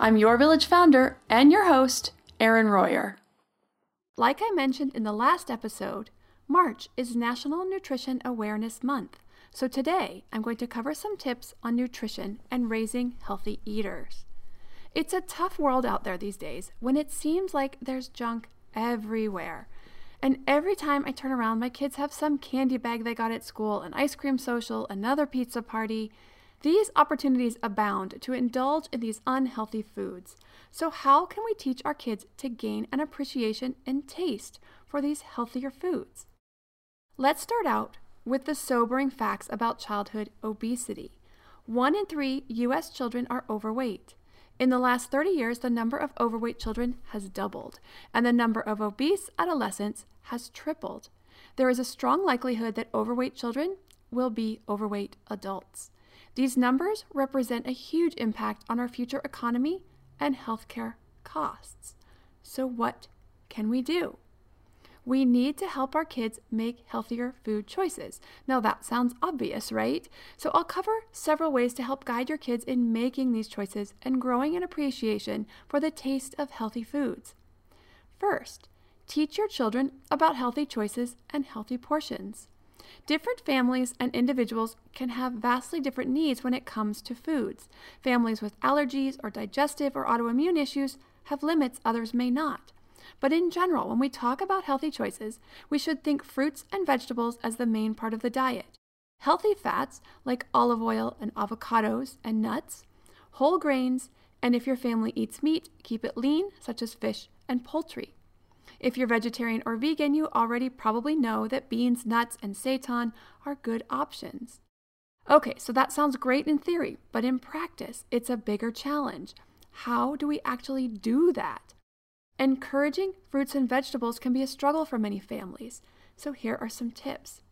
I'm your village founder and your host, Erin Royer. Like I mentioned in the last episode, March is National Nutrition Awareness Month. So today I'm going to cover some tips on nutrition and raising healthy eaters. It's a tough world out there these days when it seems like there's junk everywhere. And every time I turn around, my kids have some candy bag they got at school, an ice cream social, another pizza party. These opportunities abound to indulge in these unhealthy foods. So, how can we teach our kids to gain an appreciation and taste for these healthier foods? Let's start out with the sobering facts about childhood obesity. One in three U.S. children are overweight. In the last 30 years, the number of overweight children has doubled, and the number of obese adolescents has tripled. There is a strong likelihood that overweight children will be overweight adults. These numbers represent a huge impact on our future economy and healthcare costs. So, what can we do? We need to help our kids make healthier food choices. Now, that sounds obvious, right? So, I'll cover several ways to help guide your kids in making these choices and growing an appreciation for the taste of healthy foods. First, teach your children about healthy choices and healthy portions. Different families and individuals can have vastly different needs when it comes to foods. Families with allergies or digestive or autoimmune issues have limits others may not. But in general, when we talk about healthy choices, we should think fruits and vegetables as the main part of the diet. Healthy fats like olive oil and avocados and nuts, whole grains, and if your family eats meat, keep it lean, such as fish and poultry. If you're vegetarian or vegan, you already probably know that beans, nuts, and seitan are good options. Okay, so that sounds great in theory, but in practice, it's a bigger challenge. How do we actually do that? Encouraging fruits and vegetables can be a struggle for many families. So here are some tips.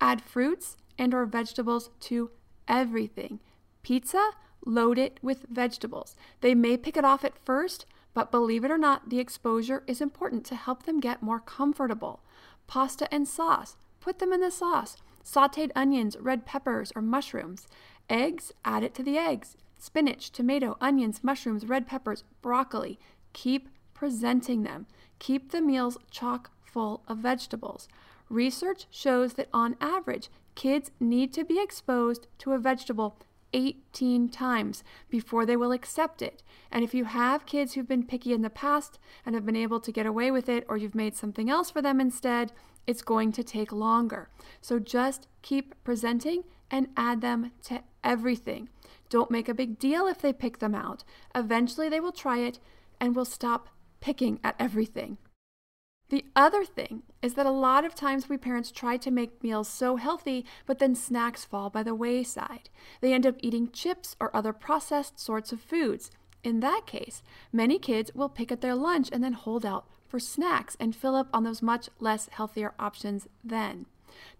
Add fruits and or vegetables to everything. Pizza, load it with vegetables. They may pick it off at first, but believe it or not, the exposure is important to help them get more comfortable. Pasta and sauce, put them in the sauce. Sauteed onions, red peppers, or mushrooms. Eggs, add it to the eggs. Spinach, tomato, onions, mushrooms, red peppers, broccoli. Keep presenting them. Keep the meals chock full of vegetables. Research shows that on average, kids need to be exposed to a vegetable 18 times before they will accept it. And if you have kids who've been picky in the past and have been able to get away with it, or you've made something else for them instead, it's going to take longer. So just keep presenting and add them to everything. Don't make a big deal if they pick them out. Eventually, they will try it and will stop picking at everything. The other thing is that a lot of times we parents try to make meals so healthy, but then snacks fall by the wayside. They end up eating chips or other processed sorts of foods. In that case, many kids will pick at their lunch and then hold out for snacks and fill up on those much less healthier options then.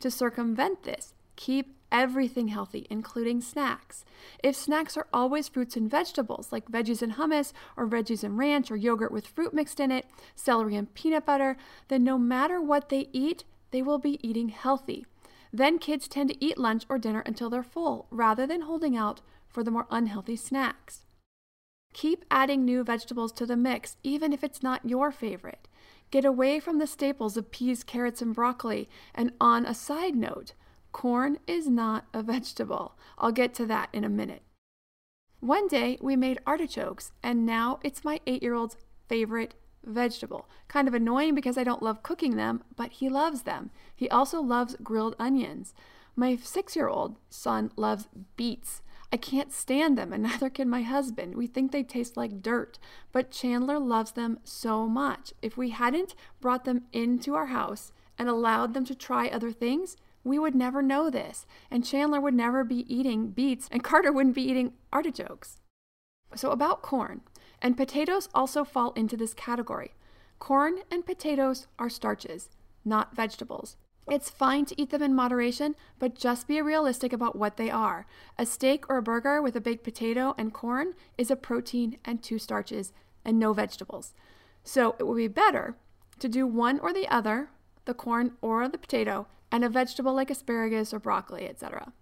To circumvent this, keep everything healthy, including snacks. If snacks are always fruits and vegetables, like veggies and hummus, or veggies and ranch, or yogurt with fruit mixed in it, celery and peanut butter, then no matter what they eat, they will be eating healthy. Then kids tend to eat lunch or dinner until they're full, rather than holding out for the more unhealthy snacks. Keep adding new vegetables to the mix, even if it's not your favorite. Get away from the staples of peas, carrots, and broccoli. And on a side note, corn is not a vegetable. I'll get to that in a minute. One day we made artichokes, and now it's my eight year old's favorite vegetable. Kind of annoying because I don't love cooking them, but he loves them. He also loves grilled onions. My six year old son loves beets. I can't stand them, and neither can my husband. We think they taste like dirt, but Chandler loves them so much. If we hadn't brought them into our house and allowed them to try other things, we would never know this, and Chandler would never be eating beets, and Carter wouldn't be eating artichokes. So, about corn, and potatoes also fall into this category. Corn and potatoes are starches, not vegetables. It's fine to eat them in moderation, but just be realistic about what they are. A steak or a burger with a baked potato and corn is a protein and two starches and no vegetables. So it would be better to do one or the other, the corn or the potato, and a vegetable like asparagus or broccoli, etc.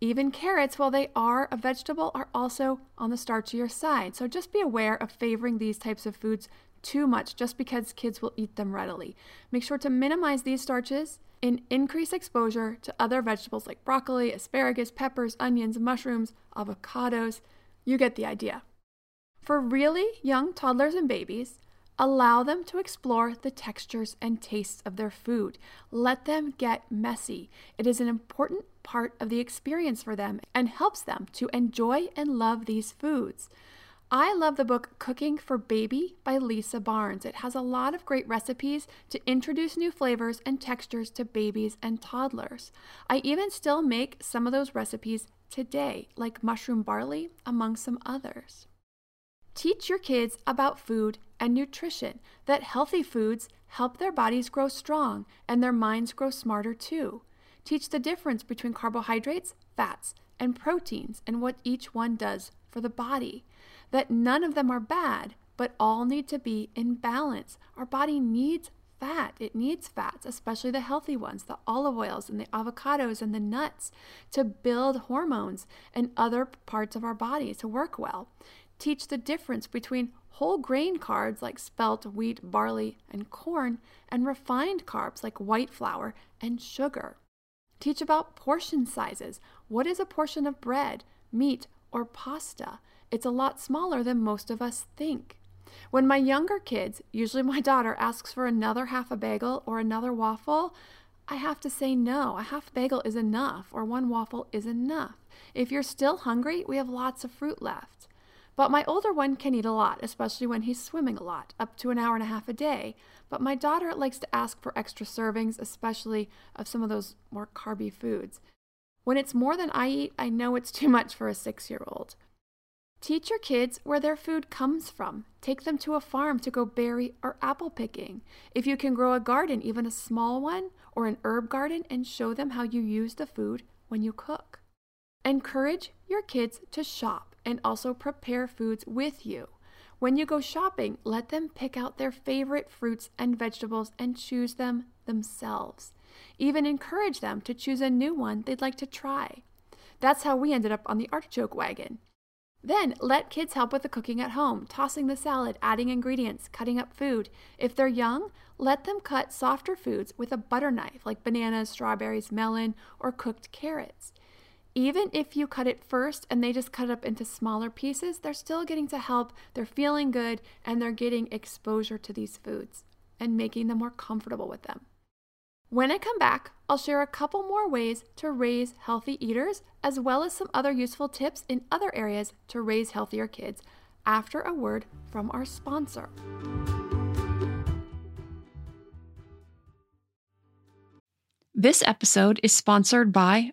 Even carrots, while they are a vegetable, are also on the starchier side. So just be aware of favoring these types of foods too much just because kids will eat them readily. Make sure to minimize these starches and increase exposure to other vegetables like broccoli, asparagus, peppers, onions, mushrooms, avocados. You get the idea. For really young toddlers and babies, allow them to explore the textures and tastes of their food. Let them get messy. It is an important part of the experience for them and helps them to enjoy and love these foods. I love the book Cooking for Baby by Lisa Barnes. It has a lot of great recipes to introduce new flavors and textures to babies and toddlers. I even still make some of those recipes today, like mushroom barley, among some others. Teach your kids about food and nutrition, that healthy foods help their bodies grow strong and their minds grow smarter too. Teach the difference between carbohydrates, fats, and proteins and what each one does for the body that none of them are bad, but all need to be in balance. Our body needs fat. It needs fats, especially the healthy ones, the olive oils and the avocados and the nuts, to build hormones and other parts of our body to work well. Teach the difference between whole grain carbs like spelt, wheat, barley, and corn, and refined carbs like white flour and sugar. Teach about portion sizes. What is a portion of bread, meat, or pasta? It's a lot smaller than most of us think. When my younger kids, usually my daughter, asks for another half a bagel or another waffle, I have to say no. A half bagel is enough, or one waffle is enough. If you're still hungry, we have lots of fruit left. But my older one can eat a lot, especially when he's swimming a lot, up to an hour and a half a day. But my daughter likes to ask for extra servings, especially of some of those more carby foods. When it's more than I eat, I know it's too much for a six year old. Teach your kids where their food comes from. Take them to a farm to go berry or apple picking. If you can grow a garden, even a small one, or an herb garden, and show them how you use the food when you cook. Encourage your kids to shop and also prepare foods with you. When you go shopping, let them pick out their favorite fruits and vegetables and choose them themselves. Even encourage them to choose a new one they'd like to try. That's how we ended up on the artichoke wagon. Then let kids help with the cooking at home, tossing the salad, adding ingredients, cutting up food. If they're young, let them cut softer foods with a butter knife like bananas, strawberries, melon, or cooked carrots. Even if you cut it first and they just cut it up into smaller pieces, they're still getting to help, they're feeling good, and they're getting exposure to these foods and making them more comfortable with them. When I come back, I'll share a couple more ways to raise healthy eaters, as well as some other useful tips in other areas to raise healthier kids after a word from our sponsor. This episode is sponsored by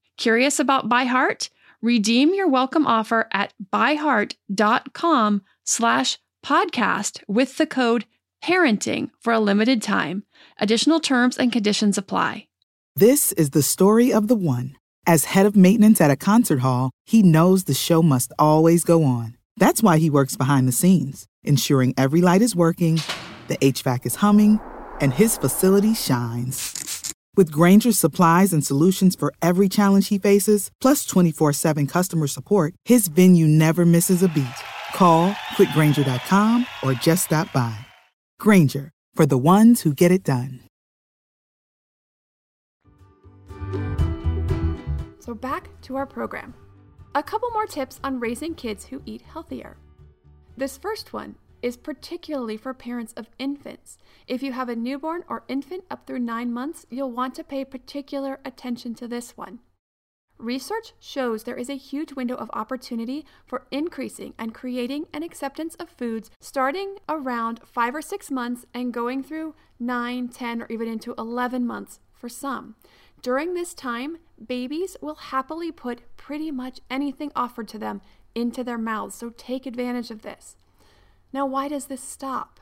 Curious about ByHeart? Redeem your welcome offer at byheart.com slash podcast with the code parenting for a limited time. Additional terms and conditions apply. This is the story of the one. As head of maintenance at a concert hall, he knows the show must always go on. That's why he works behind the scenes, ensuring every light is working, the HVAC is humming, and his facility shines. With Grainger's supplies and solutions for every challenge he faces, plus 24 7 customer support, his venue never misses a beat. Call clickgrainger.com or just stop by. Grainger, for the ones who get it done. So, back to our program. A couple more tips on raising kids who eat healthier. This first one is particularly for parents of infants. If you have a newborn or infant up through nine months, you'll want to pay particular attention to this one. Research shows there is a huge window of opportunity for increasing and creating an acceptance of foods starting around five or six months and going through nine, 10, or even into 11 months for some. During this time, babies will happily put pretty much anything offered to them into their mouths, so take advantage of this. Now, why does this stop?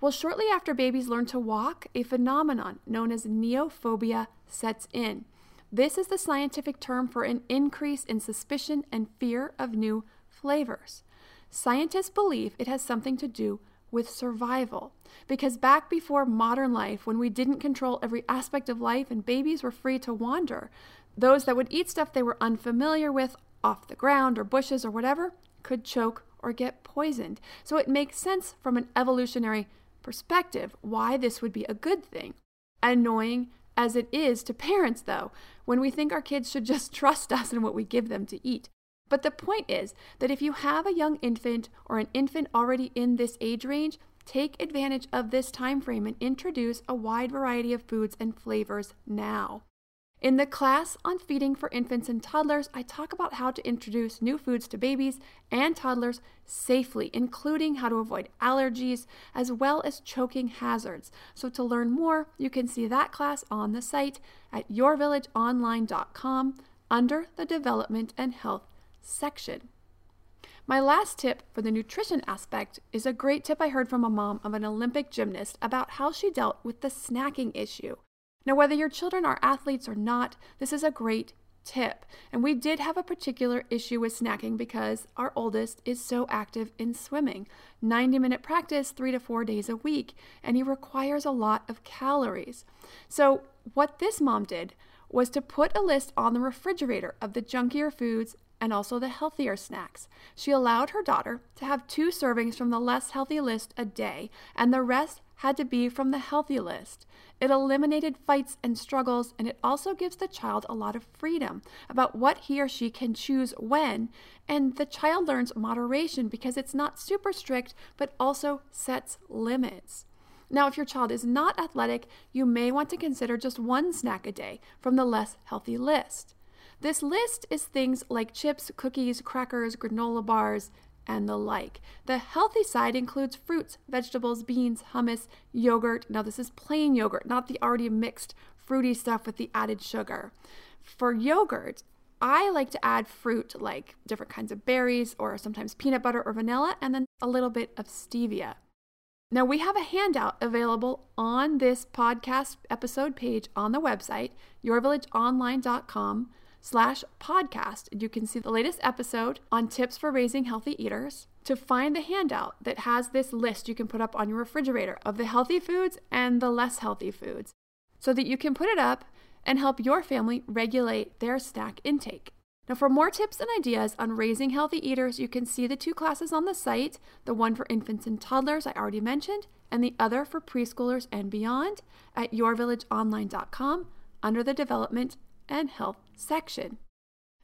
Well, shortly after babies learn to walk, a phenomenon known as neophobia sets in. This is the scientific term for an increase in suspicion and fear of new flavors. Scientists believe it has something to do with survival. Because back before modern life, when we didn't control every aspect of life and babies were free to wander, those that would eat stuff they were unfamiliar with off the ground or bushes or whatever could choke or get poisoned. So it makes sense from an evolutionary perspective why this would be a good thing. Annoying as it is to parents, though, when we think our kids should just trust us in what we give them to eat. But the point is that if you have a young infant or an infant already in this age range, take advantage of this time frame and introduce a wide variety of foods and flavors now. In the class on feeding for infants and toddlers, I talk about how to introduce new foods to babies and toddlers safely, including how to avoid allergies as well as choking hazards. So, to learn more, you can see that class on the site at yourvillageonline.com under the Development and Health section. My last tip for the nutrition aspect is a great tip I heard from a mom of an Olympic gymnast about how she dealt with the snacking issue. Now, whether your children are athletes or not, this is a great tip. And we did have a particular issue with snacking because our oldest is so active in swimming 90 minute practice, three to four days a week, and he requires a lot of calories. So, what this mom did was to put a list on the refrigerator of the junkier foods and also the healthier snacks. She allowed her daughter to have two servings from the less healthy list a day, and the rest had to be from the healthy list. It eliminated fights and struggles, and it also gives the child a lot of freedom about what he or she can choose when. And the child learns moderation because it's not super strict, but also sets limits. Now, if your child is not athletic, you may want to consider just one snack a day from the less healthy list. This list is things like chips, cookies, crackers, granola bars, and the like. The healthy side includes fruits, vegetables, beans, hummus, yogurt. Now, this is plain yogurt, not the already mixed fruity stuff with the added sugar. For yogurt, I like to add fruit like different kinds of berries or sometimes peanut butter or vanilla, and then a little bit of stevia. Now, we have a handout available on this podcast episode page on the website, yourvillageonline.com slash podcast. You can see the latest episode on tips for raising healthy eaters. To find the handout that has this list you can put up on your refrigerator of the healthy foods and the less healthy foods so that you can put it up and help your family regulate their snack intake. Now, for more tips and ideas on raising healthy eaters, you can see the two classes on the site the one for infants and toddlers, I already mentioned, and the other for preschoolers and beyond at yourvillageonline.com under the Development and Health section.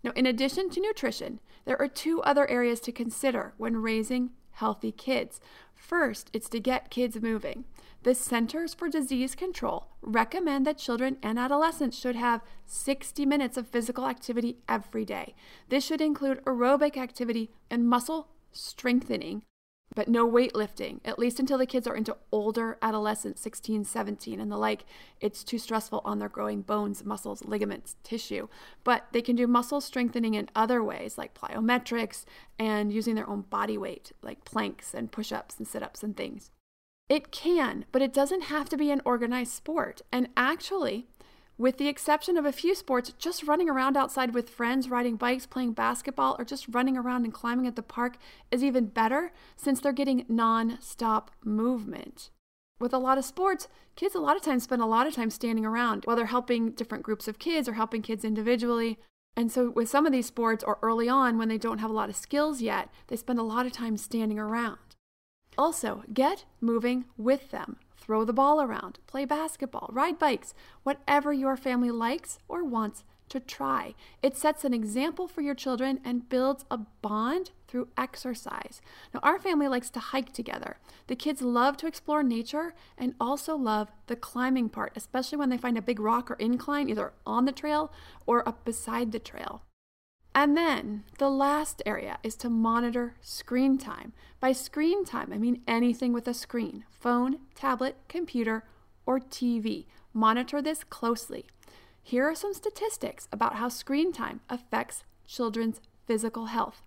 Now, in addition to nutrition, there are two other areas to consider when raising healthy kids. First, it's to get kids moving. The Centers for Disease Control recommend that children and adolescents should have 60 minutes of physical activity every day. This should include aerobic activity and muscle strengthening, but no weightlifting, at least until the kids are into older adolescents, 16, 17, and the like. It's too stressful on their growing bones, muscles, ligaments, tissue. But they can do muscle strengthening in other ways, like plyometrics and using their own body weight, like planks and push ups and sit ups and things. It can, but it doesn't have to be an organized sport. And actually, with the exception of a few sports, just running around outside with friends, riding bikes, playing basketball, or just running around and climbing at the park is even better since they're getting non stop movement. With a lot of sports, kids a lot of times spend a lot of time standing around while they're helping different groups of kids or helping kids individually. And so, with some of these sports, or early on when they don't have a lot of skills yet, they spend a lot of time standing around. Also, get moving with them. Throw the ball around, play basketball, ride bikes, whatever your family likes or wants to try. It sets an example for your children and builds a bond through exercise. Now, our family likes to hike together. The kids love to explore nature and also love the climbing part, especially when they find a big rock or incline either on the trail or up beside the trail. And then the last area is to monitor screen time. By screen time, I mean anything with a screen phone, tablet, computer, or TV. Monitor this closely. Here are some statistics about how screen time affects children's physical health.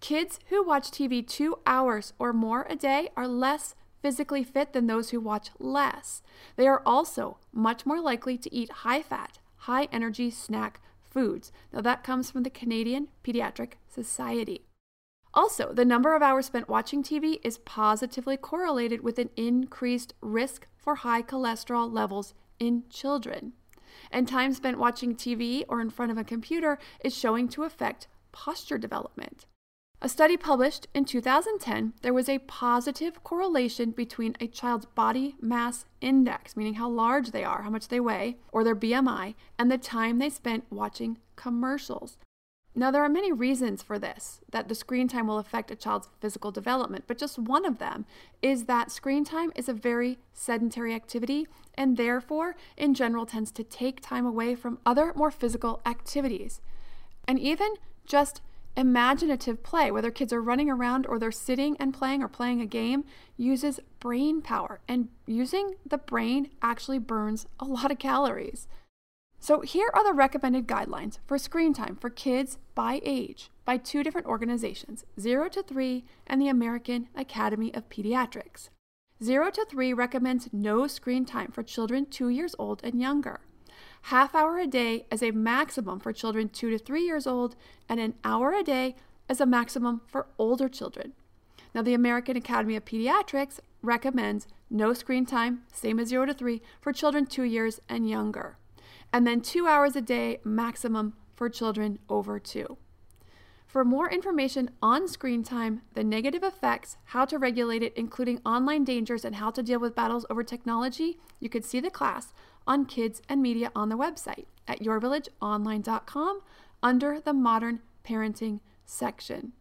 Kids who watch TV two hours or more a day are less physically fit than those who watch less. They are also much more likely to eat high fat, high energy snack foods. Now, that comes from the Canadian Pediatric Society. Also, the number of hours spent watching TV is positively correlated with an increased risk for high cholesterol levels in children. And time spent watching TV or in front of a computer is showing to affect posture development. A study published in 2010, there was a positive correlation between a child's body mass index, meaning how large they are, how much they weigh, or their BMI, and the time they spent watching commercials. Now, there are many reasons for this, that the screen time will affect a child's physical development, but just one of them is that screen time is a very sedentary activity and therefore, in general, tends to take time away from other more physical activities. And even just Imaginative play, whether kids are running around or they're sitting and playing or playing a game, uses brain power. And using the brain actually burns a lot of calories. So, here are the recommended guidelines for screen time for kids by age by two different organizations 0 to 3 and the American Academy of Pediatrics. 0 to 3 recommends no screen time for children 2 years old and younger half hour a day as a maximum for children 2 to 3 years old and an hour a day as a maximum for older children. Now, the American Academy of Pediatrics recommends no screen time, same as 0 to 3, for children 2 years and younger, and then 2 hours a day maximum for children over 2. For more information on screen time, the negative effects, how to regulate it, including online dangers, and how to deal with battles over technology, you can see the class on kids and media on the website at yourvillageonline.com under the Modern Parenting section.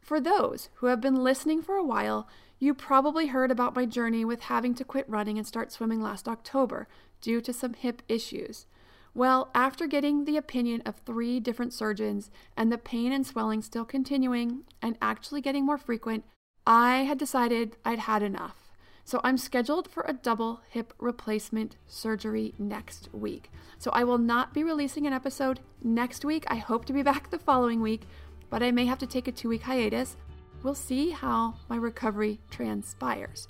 For those who have been listening for a while, you probably heard about my journey with having to quit running and start swimming last October due to some hip issues. Well, after getting the opinion of three different surgeons and the pain and swelling still continuing and actually getting more frequent, I had decided I'd had enough. So I'm scheduled for a double hip replacement surgery next week. So I will not be releasing an episode next week. I hope to be back the following week, but I may have to take a two week hiatus. We'll see how my recovery transpires.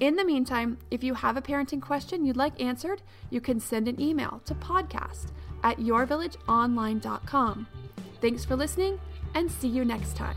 In the meantime, if you have a parenting question you'd like answered, you can send an email to podcast at yourvillageonline.com. Thanks for listening and see you next time.